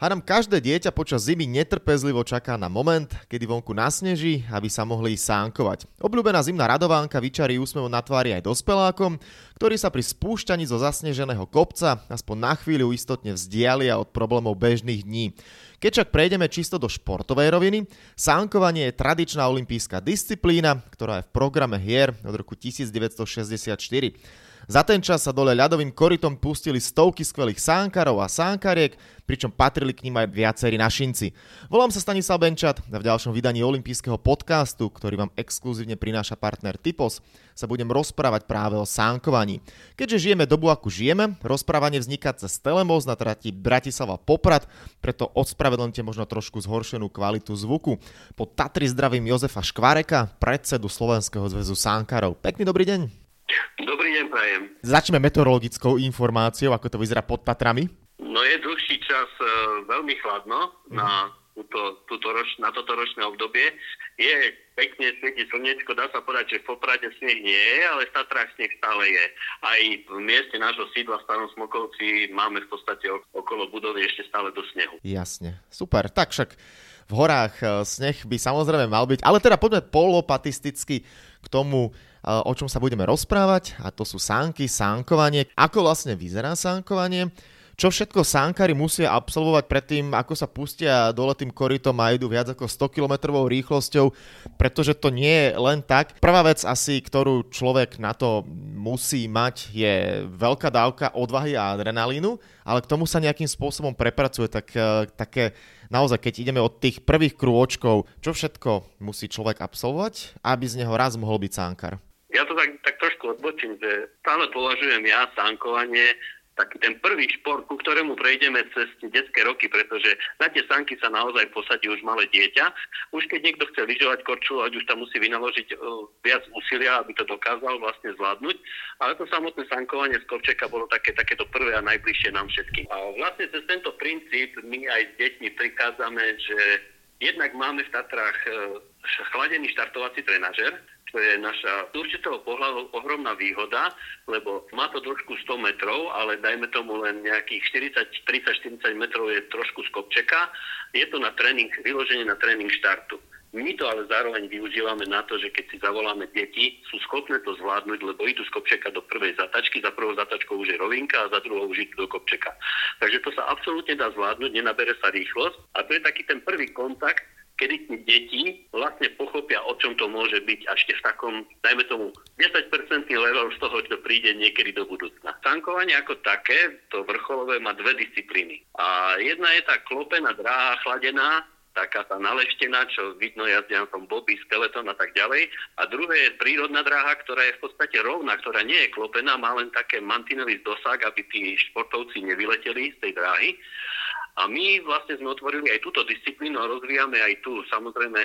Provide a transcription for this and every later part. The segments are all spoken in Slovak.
Hádam, každé dieťa počas zimy netrpezlivo čaká na moment, kedy vonku nasneží, aby sa mohli sánkovať. Obľúbená zimná radovánka vyčarí úsmev na tvári aj dospelákom, ktorí sa pri spúšťaní zo zasneženého kopca aspoň na chvíľu istotne vzdialia od problémov bežných dní. Keď však prejdeme čisto do športovej roviny, sánkovanie je tradičná olimpijská disciplína, ktorá je v programe hier od roku 1964. Za ten čas sa dole ľadovým korytom pustili stovky skvelých sánkarov a sánkariek, pričom patrili k ním aj viacerí našinci. Volám sa Stanislav Benčat a v ďalšom vydaní olympijského podcastu, ktorý vám exkluzívne prináša partner Typos, sa budem rozprávať práve o sánkovaní. Keďže žijeme dobu, ako žijeme, rozprávanie vzniká cez Telemos na trati Bratislava Poprad, preto odspravedlňte možno trošku zhoršenú kvalitu zvuku. Po Tatry zdravím Jozefa Škvareka, predsedu Slovenského zväzu sánkarov. Pekný dobrý deň. Dobrý deň, prajem. Začneme meteorologickou informáciou, ako to vyzerá pod Tatrami. No je dlhší čas e, veľmi chladno mm. na, túto, túto roč, na toto ročné obdobie. Je pekne svieti slnečko, dá sa povedať, že v Poprade sneh nie je, ale v Tatrách sneh stále je. Aj v mieste nášho sídla v Starom Smokovci máme v podstate okolo budovy ešte stále do snehu. Jasne, super. Tak však v horách e, sneh by samozrejme mal byť, ale teda poďme polopatisticky k tomu, o čom sa budeme rozprávať a to sú sánky, sánkovanie. Ako vlastne vyzerá sánkovanie? Čo všetko sánkári musia absolvovať predtým, ako sa pustia dole tým korytom a idú viac ako 100 km rýchlosťou, pretože to nie je len tak. Prvá vec asi, ktorú človek na to musí mať, je veľká dávka odvahy a adrenalínu, ale k tomu sa nejakým spôsobom prepracuje, tak e, také naozaj, keď ideme od tých prvých krôčkov, čo všetko musí človek absolvovať, aby z neho raz mohol byť sánkar? Ja to tak, tak trošku odbočím, že stále považujem ja sánkovanie taký ten prvý šport, ku ktorému prejdeme cez detské roky, pretože na tie sanky sa naozaj posadí už malé dieťa. Už keď niekto chce lyžovať, korčulovať, už tam musí vynaložiť uh, viac úsilia, aby to dokázal vlastne zvládnuť. Ale to samotné sankovanie z kovčeka bolo také, takéto prvé a najbližšie nám všetkým. A vlastne cez tento princíp my aj s deťmi prikádzame, že jednak máme v Tatrách uh, chladený štartovací trenažer, čo je naša z určitého pohľadu ohromná výhoda, lebo má to trošku 100 metrov, ale dajme tomu len nejakých 40, 30, 40 metrov je trošku z kopčeka. Je to na tréning, vyloženie na tréning štartu. My to ale zároveň využívame na to, že keď si zavoláme deti, sú schopné to zvládnuť, lebo idú z kopčeka do prvej zatačky, za prvou zatačkou už je rovinka a za druhou už idú do kopčeka. Takže to sa absolútne dá zvládnuť, nenabere sa rýchlosť a to je taký ten prvý kontakt, kedy tí deti vlastne pochopia, o čom to môže byť a ešte v takom, dajme tomu, 10% level z toho, čo príde niekedy do budúcna. Tankovanie ako také, to vrcholové má dve disciplíny. A jedna je tá klopená dráha chladená, taká tá naleštená, čo vidno jazdia na tom boby, skeleton a tak ďalej. A druhé je prírodná dráha, ktorá je v podstate rovná, ktorá nie je klopená, má len také mantinely z dosah, aby tí športovci nevyleteli z tej dráhy. A my vlastne sme otvorili aj túto disciplínu a rozvíjame aj tu. Samozrejme,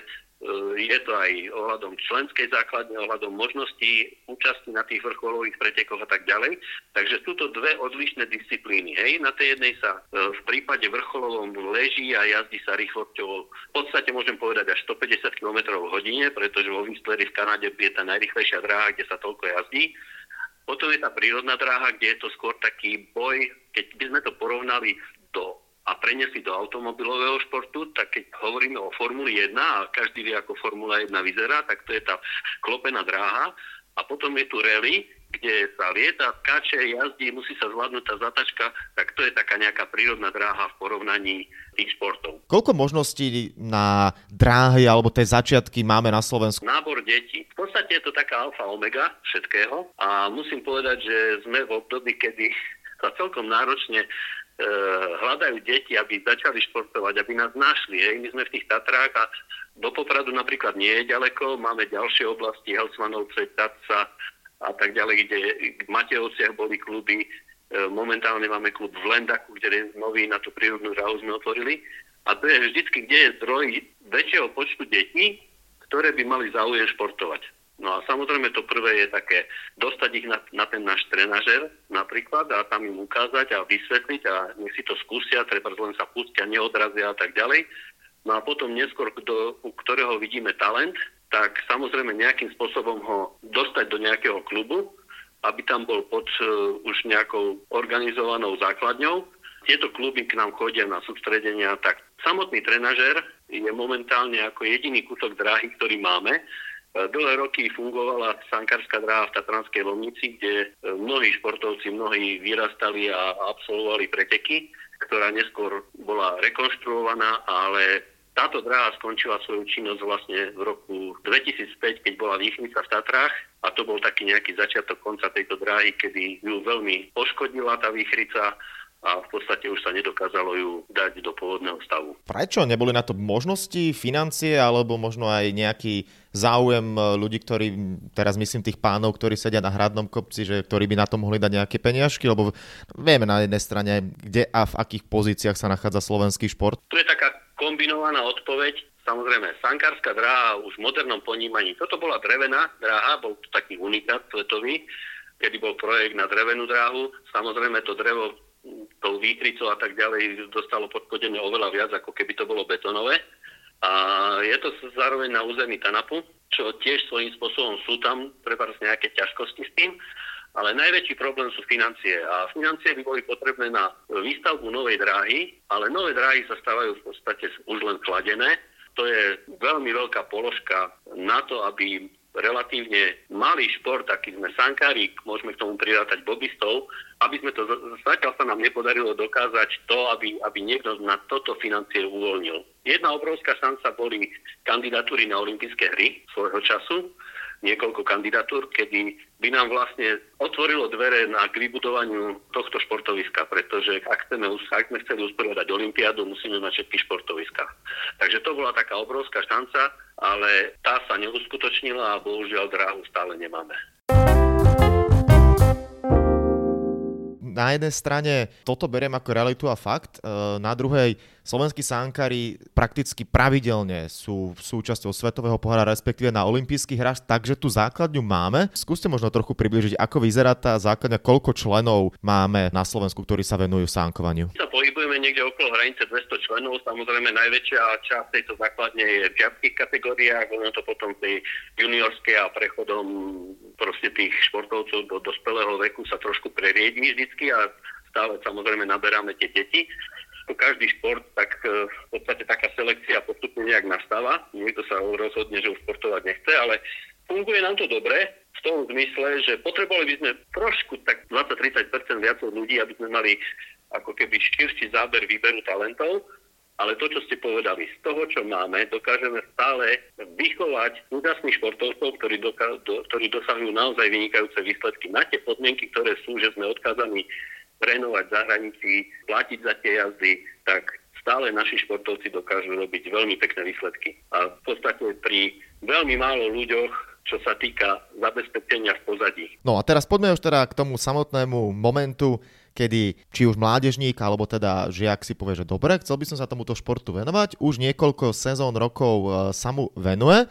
je to aj ohľadom členskej základne, ohľadom možností účasti na tých vrcholových pretekoch a tak ďalej. Takže sú to dve odlišné disciplíny. Hej. Na tej jednej sa e, v prípade vrcholovom leží a jazdí sa rýchlosťou v podstate môžem povedať až 150 km v hodine, pretože vo Whistleri v Kanade je tá najrychlejšia dráha, kde sa toľko jazdí. Potom je tá prírodná dráha, kde je to skôr taký boj, keď by sme to porovnali do a preniesli do automobilového športu, tak keď hovoríme o Formuli 1 a každý vie, ako Formula 1 vyzerá, tak to je tá klopená dráha a potom je tu rally, kde sa lieta, skáče, jazdí, musí sa zvládnuť tá zatačka, tak to je taká nejaká prírodná dráha v porovnaní tých športov. Koľko možností na dráhy alebo tie začiatky máme na Slovensku? Nábor detí. V podstate je to taká alfa omega všetkého a musím povedať, že sme v období, kedy sa celkom náročne hľadajú deti, aby začali športovať, aby nás našli. Hej. My sme v tých Tatrách a do Popradu napríklad nie je ďaleko, máme ďalšie oblasti, Helsmanovce, Tatca a tak ďalej, kde v Matejovciach boli kluby, e, momentálne máme klub v Lendaku, kde nový na tú prírodnú dráhu sme otvorili. A to je vždycky, kde je zdroj väčšieho počtu detí, ktoré by mali záujem športovať. No a samozrejme to prvé je také dostať ich na, na ten náš trenažer napríklad a tam im ukázať a vysvetliť a nech si to skúsia, treba len sa pustia, neodrazia a tak ďalej. No a potom neskôr, kdo, u ktorého vidíme talent, tak samozrejme nejakým spôsobom ho dostať do nejakého klubu, aby tam bol pod uh, už nejakou organizovanou základňou tieto kluby k nám chodia na sústredenia, tak samotný trenažer je momentálne ako jediný kúsok dráhy, ktorý máme. Dlhé roky fungovala sankárska dráha v Tatranskej Lomnici, kde mnohí športovci, mnohí vyrastali a absolvovali preteky, ktorá neskôr bola rekonštruovaná, ale táto dráha skončila svoju činnosť vlastne v roku 2005, keď bola výchnica v Tatrách. A to bol taký nejaký začiatok konca tejto dráhy, kedy ju veľmi poškodila tá výchrica a v podstate už sa nedokázalo ju dať do pôvodného stavu. Prečo? Neboli na to možnosti, financie alebo možno aj nejaký záujem e, ľudí, ktorí, teraz myslím tých pánov, ktorí sedia na hradnom kopci, že ktorí by na to mohli dať nejaké peniažky, lebo vieme na jednej strane, kde a v akých pozíciách sa nachádza slovenský šport. Tu je taká kombinovaná odpoveď. Samozrejme, sankárska dráha už v modernom ponímaní. Toto bola drevená dráha, bol to taký unikát svetový, kedy bol projekt na drevenú dráhu. Samozrejme, to drevo tou výkricou a tak ďalej dostalo podkodené oveľa viac, ako keby to bolo betonové. A je to zároveň na území Tanapu, čo tiež svojím spôsobom sú tam treba nejaké ťažkosti s tým, ale najväčší problém sú financie. A financie by boli potrebné na výstavbu novej dráhy, ale nové dráhy sa stávajú v podstate už len chladené. To je veľmi veľká položka na to, aby relatívne malý šport, aký sme sankári, môžeme k tomu prirátať bobistov, aby sme to, zatiaľ sa nám nepodarilo dokázať to, aby, aby niekto na toto financie uvoľnil. Jedna obrovská šanca boli kandidatúry na olympijské hry svojho času, niekoľko kandidatúr, kedy by nám vlastne otvorilo dvere na k vybudovaniu tohto športoviska, pretože ak chceme, ak sme chceli usporiadať Olympiádu, musíme mať všetky športoviska. Takže to bola taká obrovská šanca, ale tá sa neuskutočnila a bohužiaľ dráhu stále nemáme. Na jednej strane toto beriem ako realitu a fakt, e, na druhej Slovenskí sánkári prakticky pravidelne sú súčasťou Svetového pohára, respektíve na olympijských hrách, takže tú základňu máme. Skúste možno trochu približiť, ako vyzerá tá základňa, koľko členov máme na Slovensku, ktorí sa venujú sánkovaniu. Sa pohybujeme niekde okolo hranice 200 členov, samozrejme najväčšia časť tejto základne je v žiadskych kategóriách, ono to potom tej juniorskej a prechodom proste tých športovcov do dospelého veku sa trošku preriedí vždycky a stále samozrejme naberáme tie deti každý šport, tak e, v podstate taká selekcia postupne nejak nastáva. Niekto sa rozhodne, že už športovať nechce, ale funguje nám to dobre v tom zmysle, že potrebovali by sme trošku tak 20-30% viac ľudí, aby sme mali ako keby širší záber výberu talentov, ale to, čo ste povedali, z toho, čo máme, dokážeme stále vychovať úžasných športovcov, ktorí, doka- do, ktorí dosahujú naozaj vynikajúce výsledky na tie podmienky, ktoré sú, že sme odkázaní trénovať v zahraničí, platiť za tie jazdy, tak stále naši športovci dokážu robiť veľmi pekné výsledky. A v podstate pri veľmi málo ľuďoch čo sa týka zabezpečenia v pozadí. No a teraz poďme už teda k tomu samotnému momentu, kedy či už mládežník alebo teda žiak si povie, že dobre, chcel by som sa tomuto športu venovať, už niekoľko sezón rokov e, sa mu venuje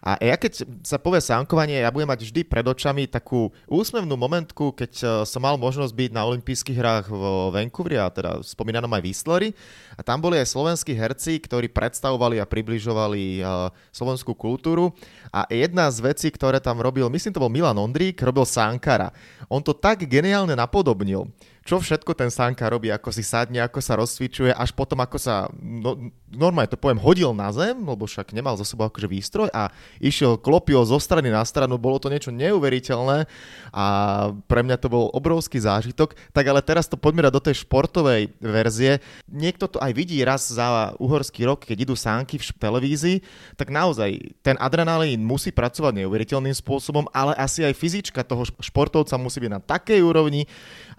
a ja keď sa povie sánkovanie, ja budem mať vždy pred očami takú úsmevnú momentku, keď e, som mal možnosť byť na olympijských hrách v Vancouveri a teda spomínanom aj Whistleri a tam boli aj slovenskí herci, ktorí predstavovali a približovali uh, slovenskú kultúru. A jedna z vecí, ktoré tam robil, myslím to bol Milan Ondrík, robil Sankara. On to tak geniálne napodobnil, čo všetko ten Sanka robí, ako si sadne, ako sa rozcvičuje, až potom ako sa, no, normálne to poviem, hodil na zem, lebo však nemal za sebou akože výstroj a išiel, klopil zo strany na stranu, bolo to niečo neuveriteľné a pre mňa to bol obrovský zážitok. Tak ale teraz to poďme do tej športovej verzie. Niekto to aj vidí raz za uhorský rok, keď idú sánky v televízii, tak naozaj ten adrenalín musí pracovať neuveriteľným spôsobom, ale asi aj fyzička toho športovca musí byť na takej úrovni,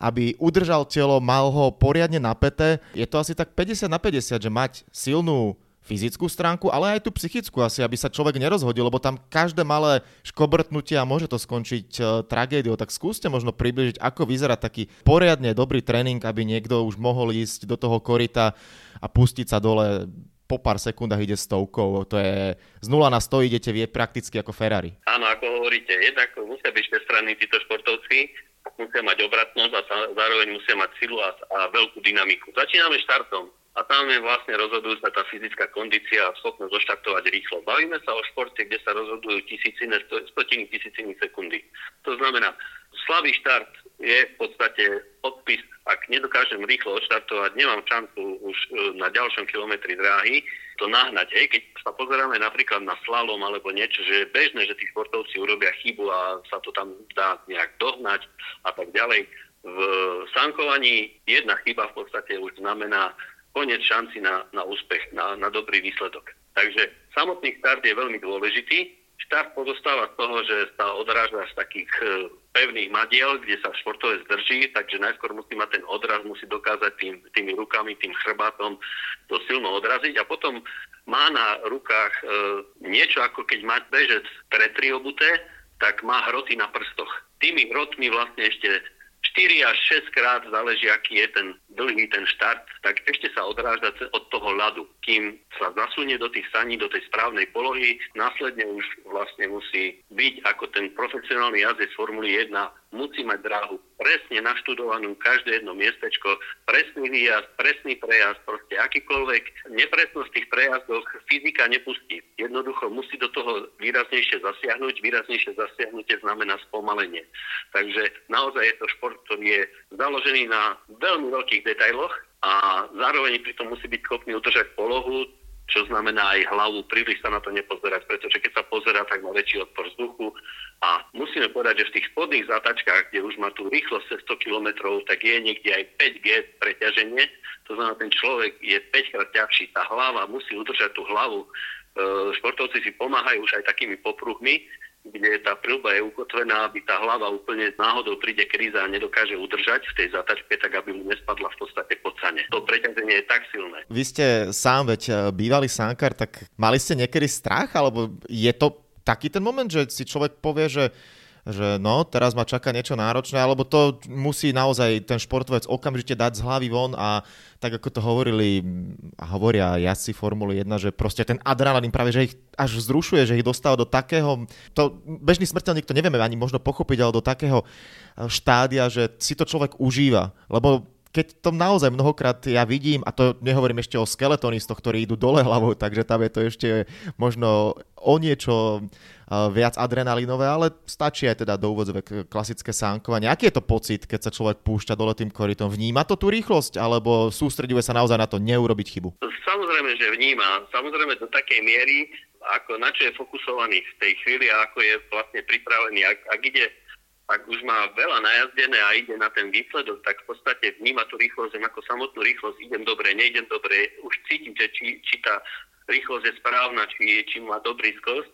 aby udržal telo, mal ho poriadne napäté. Je to asi tak 50 na 50, že mať silnú fyzickú stránku, ale aj tú psychickú asi, aby sa človek nerozhodil, lebo tam každé malé škobrtnutie a môže to skončiť uh, tragédiou. Tak skúste možno približiť, ako vyzerá taký poriadne dobrý tréning, aby niekto už mohol ísť do toho korita a pustiť sa dole po pár sekundách ide stovkou. To je z 0 na 100 idete vie prakticky ako Ferrari. Áno, ako hovoríte, jednak musia byť všestranní títo športovci, musia mať obratnosť a zároveň musia mať silu a, a veľkú dynamiku. Začíname štartom a tam je vlastne rozhodujúca tá fyzická kondícia a schopnosť zoštartovať rýchlo. Bavíme sa o športe, kde sa rozhodujú tisícine, stotiny tisíciny sekundy. To znamená, slabý štart je v podstate odpis ak nedokážem rýchlo odštartovať, nemám šancu už e, na ďalšom kilometri dráhy to nahnať. Hej, keď sa pozeráme napríklad na slalom alebo niečo, že je bežné, že tí športovci urobia chybu a sa to tam dá nejak dohnať a tak ďalej. V sankovaní jedna chyba v podstate už znamená koniec šanci na, na úspech, na, na dobrý výsledok. Takže samotný štart je veľmi dôležitý. Štart pozostáva z toho, že sa odráža z takých e, pevných madiel, kde sa športovec drží, takže najskôr musí mať ten odraz, musí dokázať tým, tými rukami, tým chrbátom to silno odraziť a potom má na rukách e, niečo ako keď má bežec pre tri obuté, tak má hroty na prstoch. Tými hrotmi vlastne ešte 4 až 6 krát, záleží aký je ten dlhý ten štart, tak ešte sa odráža od toho ľadu. Kým sa zasunie do tých saní, do tej správnej polohy, následne už vlastne musí byť ako ten profesionálny jazdec Formuly 1 musí mať dráhu presne naštudovanú, každé jedno miestečko, presný výjazd, presný prejazd, proste akýkoľvek nepresnosť tých prejazdoch fyzika nepustí. Jednoducho musí do toho výraznejšie zasiahnuť. Výraznejšie zasiahnutie znamená spomalenie. Takže naozaj je to šport, ktorý je založený na veľmi veľkých detailoch a zároveň pritom musí byť schopný udržať polohu, čo znamená aj hlavu, príliš sa na to nepozerať, pretože keď sa pozera, tak má väčší odpor vzduchu. A musíme povedať, že v tých spodných zátačkách, kde už má tú rýchlosť cez 100 km, tak je niekde aj 5G preťaženie, to znamená, ten človek je 5 krát ťažší, tá hlava musí udržať tú hlavu. E, športovci si pomáhajú už aj takými popruhmi, kde tá prilba je ukotvená, aby tá hlava úplne náhodou príde kríza a nedokáže udržať v tej zatačke, tak aby mu nespadla v podstate pod sane. To preťaženie je tak silné. Vy ste sám, veď e, bývalý sánkar, tak mali ste niekedy strach, alebo je to taký ten moment, že si človek povie, že že no, teraz ma čaká niečo náročné, alebo to musí naozaj ten športovec okamžite dať z hlavy von a tak ako to hovorili a hovoria jazdci Formuly 1, že proste ten adrenalín práve, že ich až vzrušuje, že ich dostáva do takého, to bežný smrteľník to nevieme ani možno pochopiť, ale do takého štádia, že si to človek užíva, lebo keď to naozaj mnohokrát ja vidím, a to nehovorím ešte o skeletonistoch, ktorí idú dole hlavou, takže tam je to ešte možno o niečo viac adrenalínové, ale stačí aj teda do úvodzovek klasické sánkovanie. Aký je to pocit, keď sa človek púšťa dole tým korytom? Vníma to tú rýchlosť, alebo sústreduje sa naozaj na to neurobiť chybu? Samozrejme, že vníma. Samozrejme do takej miery, ako na čo je fokusovaný v tej chvíli a ako je vlastne pripravený. Ak, ak ide ak už má veľa najazdené a ide na ten výsledok, tak v podstate vníma tú rýchlosť ako samotnú rýchlosť, idem dobre, nejdem dobre, už cítim, že či, či tá rýchlosť je správna, či, či má dobrý skos.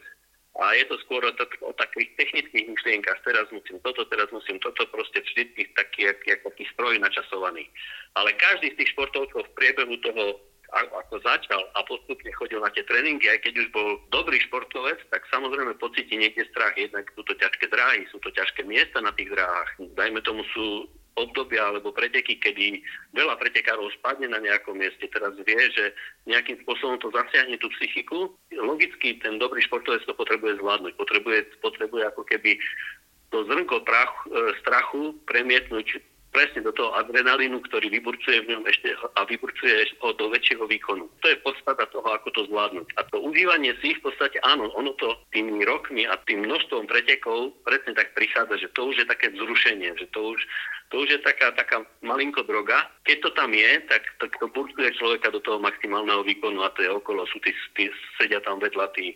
A je to skôr o, t- o takých technických myšlienkach. Teraz musím toto, teraz musím toto, proste vždy taký, taký stroj načasovaný. Ale každý z tých športovcov v priebehu toho ako začal a postupne chodil na tie tréningy, aj keď už bol dobrý športovec, tak samozrejme pocíti niekde strach. Jednak sú to ťažké dráhy, sú to ťažké miesta na tých dráhach. Dajme tomu sú obdobia alebo preteky, kedy veľa pretekárov spadne na nejakom mieste, teraz vie, že nejakým spôsobom to zasiahne tú psychiku. Logicky ten dobrý športovec to potrebuje zvládnuť. Potrebuje, potrebuje ako keby to zrnko prach, e, strachu premietnúť presne do toho adrenalínu, ktorý vyburcuje v ňom ešte a vyburcuje ho do väčšieho výkonu. To je podstata toho, ako to zvládnuť. A to užívanie si v podstate áno, ono to tými rokmi a tým množstvom pretekov presne tak prichádza, že to už je také vzrušenie, že to už, to už je taká, taká malinko droga. Keď to tam je, tak, tak to burcuje človeka do toho maximálneho výkonu a to je okolo, sú tí, tí sedia tam vedľa tí e,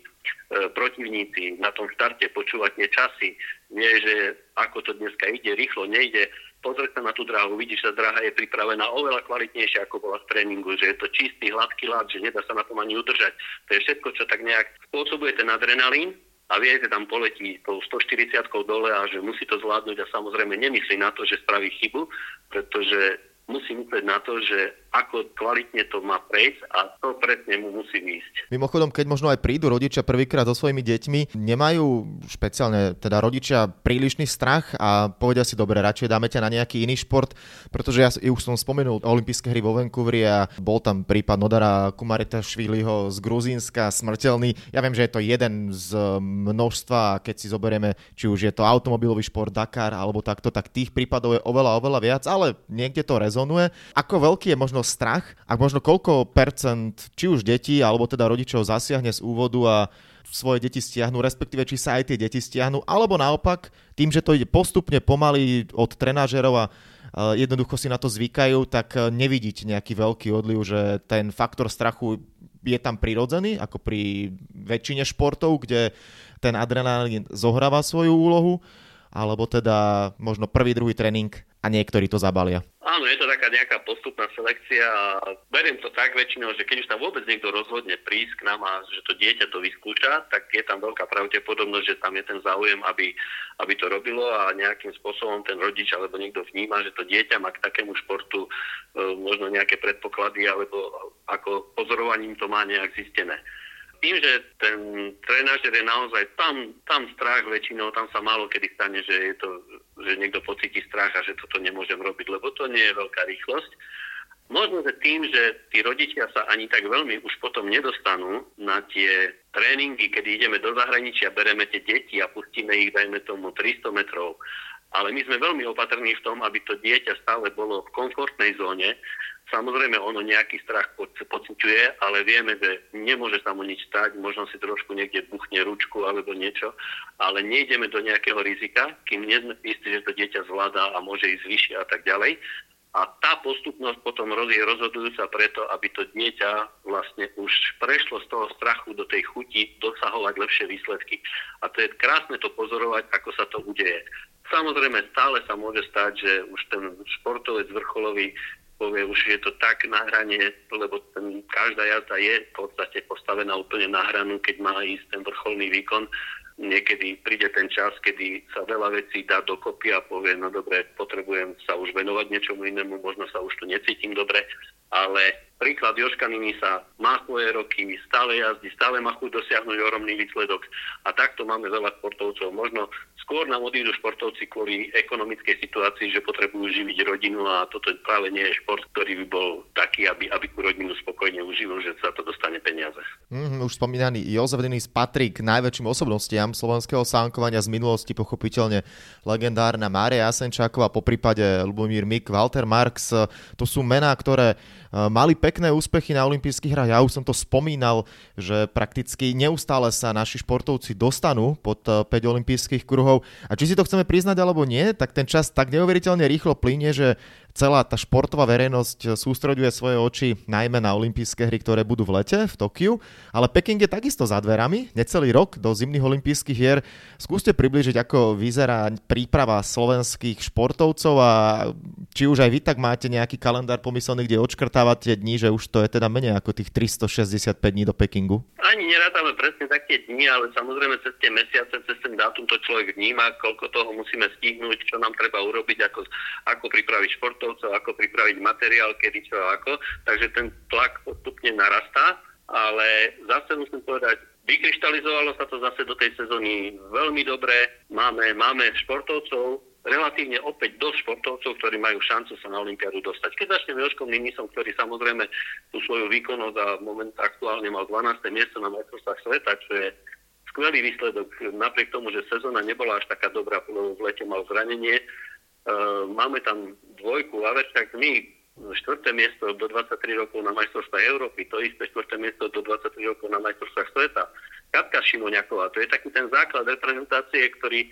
protivníci na tom štarte, počúvať tie časy, vie, že ako to dneska ide, rýchlo nejde, pozrieť sa na tú dráhu, vidíš, že dráha je pripravená oveľa kvalitnejšie, ako bola v tréningu, že je to čistý, hladký lad, že nedá sa na tom ani udržať. To je všetko, čo tak nejak spôsobuje ten adrenalín a vie, že tam poletí tou 140 dole a že musí to zvládnuť a samozrejme nemyslí na to, že spraví chybu, pretože musí myslieť na to, že ako kvalitne to má prejsť a to presne mu musí výjsť. Mimochodom, keď možno aj prídu rodičia prvýkrát so svojimi deťmi, nemajú špeciálne teda rodičia prílišný strach a povedia si, dobre, radšej dáme ťa na nejaký iný šport, pretože ja už som spomenul olympijské hry vo Vancouveri a bol tam prípad Nodara Kumareta Šviliho z Gruzínska, smrteľný. Ja viem, že je to jeden z množstva, keď si zoberieme, či už je to automobilový šport Dakar alebo takto, tak tých prípadov je oveľa, oveľa viac, ale niekde to rezonuje. Ako veľký je možno strach a možno koľko percent, či už detí, alebo teda rodičov zasiahne z úvodu a svoje deti stiahnu, respektíve či sa aj tie deti stiahnu, alebo naopak, tým, že to ide postupne pomaly od trenážerov a jednoducho si na to zvykajú, tak nevidíte nejaký veľký odliv, že ten faktor strachu je tam prirodzený, ako pri väčšine športov, kde ten adrenalín zohráva svoju úlohu, alebo teda možno prvý, druhý tréning a niektorí to zabalia. Áno, je to taká nejaká postupná selekcia a beriem to tak väčšinou, že keď už tam vôbec niekto rozhodne prísť k nám a že to dieťa to vyskúša, tak je tam veľká pravdepodobnosť, že tam je ten záujem, aby, aby to robilo a nejakým spôsobom ten rodič alebo niekto vníma, že to dieťa má k takému športu e, možno nejaké predpoklady alebo ako pozorovaním to má nejak zistené tým, že ten trénažer je naozaj tam, tam strach väčšinou, tam sa málo kedy stane, že, je to, že niekto pocíti strach a že toto nemôžem robiť, lebo to nie je veľká rýchlosť. Možno, že tým, že tí rodičia sa ani tak veľmi už potom nedostanú na tie tréningy, kedy ideme do zahraničia, bereme tie deti a pustíme ich, dajme tomu, 300 metrov, ale my sme veľmi opatrní v tom, aby to dieťa stále bolo v komfortnej zóne, Samozrejme, ono nejaký strach pociťuje, ale vieme, že nemôže sa mu nič stať, možno si trošku niekde buchne ručku alebo niečo, ale nejdeme do nejakého rizika, kým nie sme istí, že to dieťa zvláda a môže ísť vyššie a tak ďalej. A tá postupnosť potom je rozhodujúca preto, aby to dieťa vlastne už prešlo z toho strachu do tej chuti dosahovať lepšie výsledky. A to je krásne to pozorovať, ako sa to udeje. Samozrejme, stále sa môže stať, že už ten športovec vrcholový povie, už je to tak na hrane, lebo ten, každá jazda je v podstate postavená úplne na hranu, keď má ísť ten vrcholný výkon. Niekedy príde ten čas, kedy sa veľa vecí dá dokopy a povie, no dobre, potrebujem sa už venovať niečomu inému, možno sa už tu necítim dobre, ale príklad Joška sa má svoje roky, stále jazdí, stále má chuť dosiahnuť ohromný výsledok a takto máme veľa športovcov. Možno skôr nám odídu športovci kvôli ekonomickej situácii, že potrebujú živiť rodinu a toto práve nie je šport, ktorý by bol taký, aby, aby tú rodinu spokojne uživil, že sa to dostane peniaze. Mm, už spomínaný Jozef Denis patrí k najväčším osobnostiam slovenského sánkovania z minulosti, pochopiteľne legendárna Mária Jasenčáková, po prípade Lubomír Mik, Walter Marx. To sú mená, ktoré mali pekné úspechy na olympijských hrách. Ja už som to spomínal, že prakticky neustále sa naši športovci dostanú pod 5 eh, olympijských kruhov. A či si to chceme priznať alebo nie, tak ten čas tak neuveriteľne rýchlo plynie, že celá tá športová verejnosť sústreduje svoje oči najmä na olympijské hry, ktoré budú v lete v Tokiu, ale Peking je takisto za dverami, necelý rok do zimných olympijských hier. Skúste približiť, ako vyzerá príprava slovenských športovcov a či už aj vy tak máte nejaký kalendár pomyselný, kde odškrtávate dní, že už to je teda menej ako tých 365 dní do Pekingu? Ani nerátame presne také dni, ale samozrejme cez tie mesiace, cez ten dátum to človek vníma, koľko toho musíme stihnúť, čo nám treba urobiť, ako, ako pripraviť šport športovcov, ako pripraviť materiál, kedy čo ako. Takže ten tlak postupne narastá, ale zase musím povedať, vykryštalizovalo sa to zase do tej sezóny veľmi dobre. Máme, máme športovcov, relatívne opäť dosť športovcov, ktorí majú šancu sa na Olympiádu dostať. Keď začneme Joškom Ninisom, ktorý samozrejme tú svoju výkonnosť a moment aktuálne mal 12. miesto na majstrovstvách sveta, čo je skvelý výsledok, napriek tomu, že sezóna nebola až taká dobrá, lebo v lete mal zranenie, máme tam dvojku Averčak, my štvrté miesto do 23 rokov na majstrovstvách Európy, to isté štvrté miesto do 23 rokov na majstrovstvách sveta. Katka Šimoňaková, to je taký ten základ reprezentácie, ktorý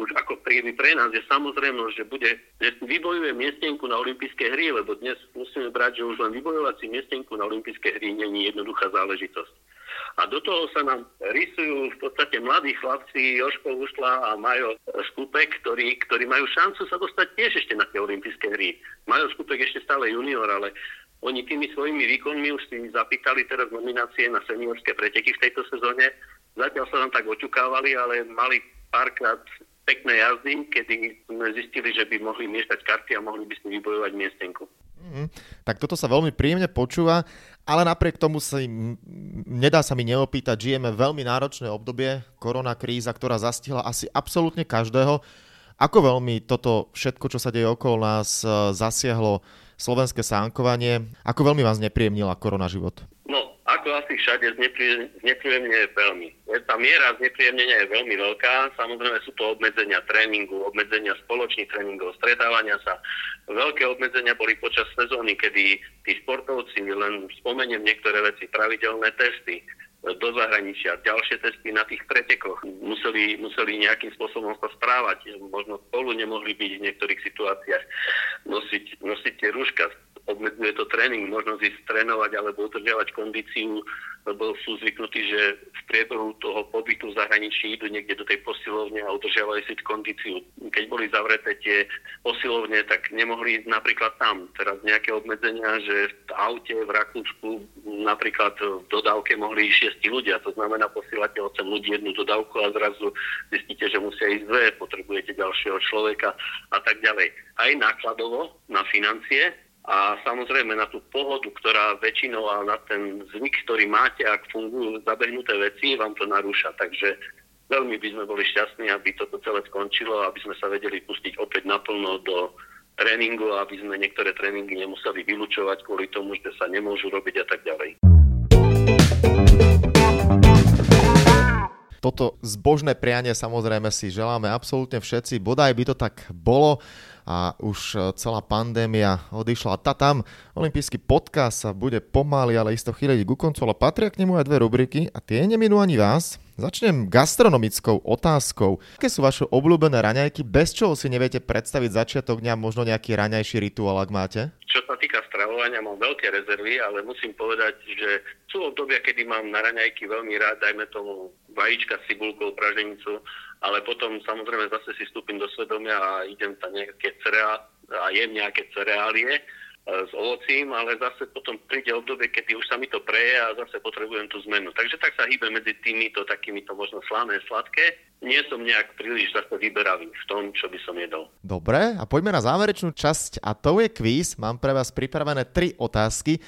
už ako pre, pre nás je samozrejmosť, že bude, že vybojuje miestenku na olympijské hry, lebo dnes musíme brať, že už len vybojovať si miestenku na olympijské hry nie je jednoduchá záležitosť. A do toho sa nám rysujú v podstate mladí chlapci Joško Usla a Majo Skupek, ktorí, ktorí majú šancu sa dostať tiež ešte na tie olympijské hry. Majo Skupek ešte stále junior, ale oni tými svojimi výkonmi už si zapýtali teraz nominácie na seniorské preteky v tejto sezóne. Zatiaľ sa nám tak očukávali, ale mali párkrát pekné jazdy, kedy sme zistili, že by mohli miešať karty a mohli by si vybojovať miestenku. Mm, tak toto sa veľmi príjemne počúva, ale napriek tomu sa im, nedá sa mi neopýtať, žijeme veľmi náročné obdobie, korona kríza, ktorá zastihla asi absolútne každého. Ako veľmi toto všetko, čo sa deje okolo nás, e, zasiahlo slovenské sánkovanie? Ako veľmi vás nepríjemnila korona život? No, ako asi všade znepríjemne je veľmi. Tá miera znepríjemnenia je veľmi veľká. Samozrejme sú to obmedzenia tréningu, obmedzenia spoločných tréningov, stretávania sa. Veľké obmedzenia boli počas sezóny, kedy tí športovci, len spomeniem niektoré veci, pravidelné testy, do zahraničia, ďalšie testy na tých pretekoch. Museli, museli nejakým spôsobom sa správať, možno spolu nemohli byť v niektorých situáciách, nosiť, nosiť tie rúška, obmedzuje to tréning, možnosť ísť trénovať alebo udržiavať kondíciu, lebo sú zvyknutí, že v priebehu toho pobytu v zahraničí idú niekde do tej posilovne a udržiavajú si kondíciu. Keď boli zavreté tie posilovne, tak nemohli ísť napríklad tam. Teraz nejaké obmedzenia, že v aute v Rakúsku napríklad v dodávke mohli ísť šiesti ľudia. To znamená, posielate 8 ľudí jednu dodávku a zrazu zistíte, že musia ísť dve, potrebujete ďalšieho človeka a tak ďalej. Aj nákladovo na financie a samozrejme na tú pohodu, ktorá väčšinou a na ten zvyk, ktorý máte, ak fungujú zabehnuté veci, vám to narúša. Takže veľmi by sme boli šťastní, aby toto celé skončilo, aby sme sa vedeli pustiť opäť naplno do tréningu, aby sme niektoré tréningy nemuseli vylúčovať kvôli tomu, že sa nemôžu robiť a tak ďalej. Toto zbožné prianie samozrejme si želáme absolútne všetci, bodaj by to tak bolo a už e, celá pandémia odišla. Tá tam olimpijský podcast sa bude pomaly, ale isto chýliť ku koncu, ale patria k nemu aj dve rubriky a tie neminú ani vás. Začnem gastronomickou otázkou. Aké sú vaše obľúbené raňajky, bez čoho si neviete predstaviť začiatok dňa, možno nejaký raňajší rituál, ak máte? Čo sa týka stravovania, mám veľké rezervy, ale musím povedať, že sú obdobia, kedy mám na raňajky veľmi rád, dajme tomu vajíčka s cibulkou, praženicu, ale potom samozrejme zase si vstúpim do svedomia a idem tam nejaké cereálie a jem nejaké cereálie e, s ovocím, ale zase potom príde obdobie, kedy už sa mi to preje a zase potrebujem tú zmenu. Takže tak sa hýbe medzi týmito takýmito možno slané, sladké. Nie som nejak príliš zase vyberavý v tom, čo by som jedol. Dobre, a poďme na záverečnú časť a to je kvíz. Mám pre vás pripravené tri otázky.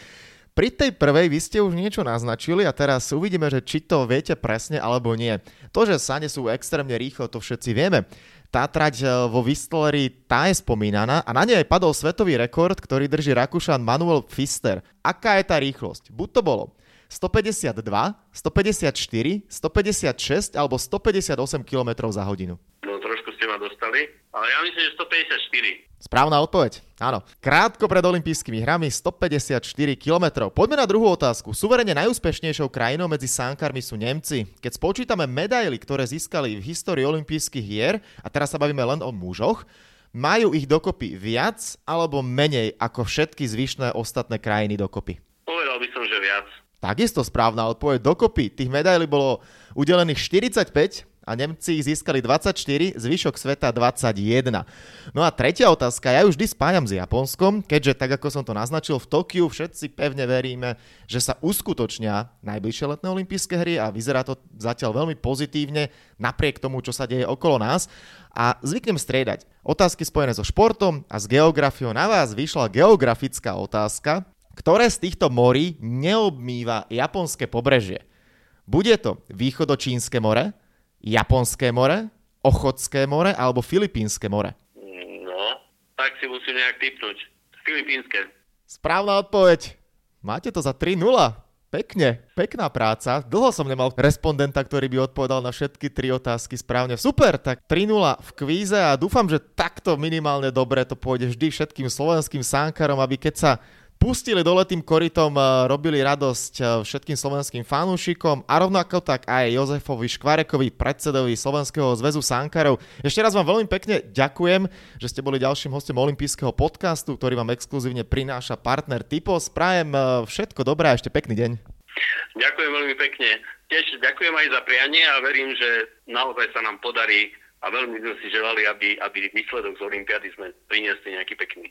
Pri tej prvej vy ste už niečo naznačili a teraz uvidíme, že či to viete presne alebo nie. To, že sane sú extrémne rýchlo, to všetci vieme. Tá trať e, vo Whistleri, tá je spomínaná a na nej padol svetový rekord, ktorý drží Rakúšan Manuel Pfister. Aká je tá rýchlosť? Buď to bolo 152, 154, 156 alebo 158 km za hodinu. No trošku ste ma dostali, ale ja myslím, že 154. Správna odpoveď. Áno. Krátko pred olympijskými hrami 154 km. Poďme na druhú otázku. Suverene najúspešnejšou krajinou medzi sánkármi sú Nemci. Keď spočítame medaily, ktoré získali v histórii olympijských hier, a teraz sa bavíme len o mužoch, majú ich dokopy viac alebo menej ako všetky zvyšné ostatné krajiny dokopy? Povedal by som, že viac. Takisto správna odpoveď. Dokopy tých medailí bolo udelených 45, a Nemci získali 24, zvyšok sveta 21. No a tretia otázka, ja už vždy spájam s Japonskom, keďže tak ako som to naznačil v Tokiu, všetci pevne veríme, že sa uskutočnia najbližšie letné olympijské hry a vyzerá to zatiaľ veľmi pozitívne napriek tomu, čo sa deje okolo nás. A zvyknem striedať otázky spojené so športom a s geografiou. Na vás vyšla geografická otázka, ktoré z týchto morí neobmýva japonské pobrežie. Bude to východočínske more, Japonské more, Ochotské more alebo Filipínske more? No, tak si musím nejak typnúť. Filipínske. Správna odpoveď. Máte to za 3-0. Pekne, pekná práca. Dlho som nemal respondenta, ktorý by odpovedal na všetky tri otázky správne. Super, tak 3-0 v kvíze a dúfam, že takto minimálne dobre to pôjde vždy všetkým slovenským sánkarom, aby keď sa pustili dole tým korytom, eh, robili radosť eh, všetkým slovenským fanúšikom a rovnako tak aj Jozefovi Škvarekovi, predsedovi Slovenského zväzu Sankarov. Ešte raz vám veľmi pekne ďakujem, že ste boli ďalším hostom olympijského podcastu, ktorý vám exkluzívne prináša partner Typos. Prajem eh, všetko dobré a ešte pekný deň. Ďakujem veľmi pekne. Tiež ďakujem aj za prianie a verím, že naozaj sa nám podarí a veľmi sme si želali, aby, aby výsledok z Olympiady sme priniesli nejaký pekný.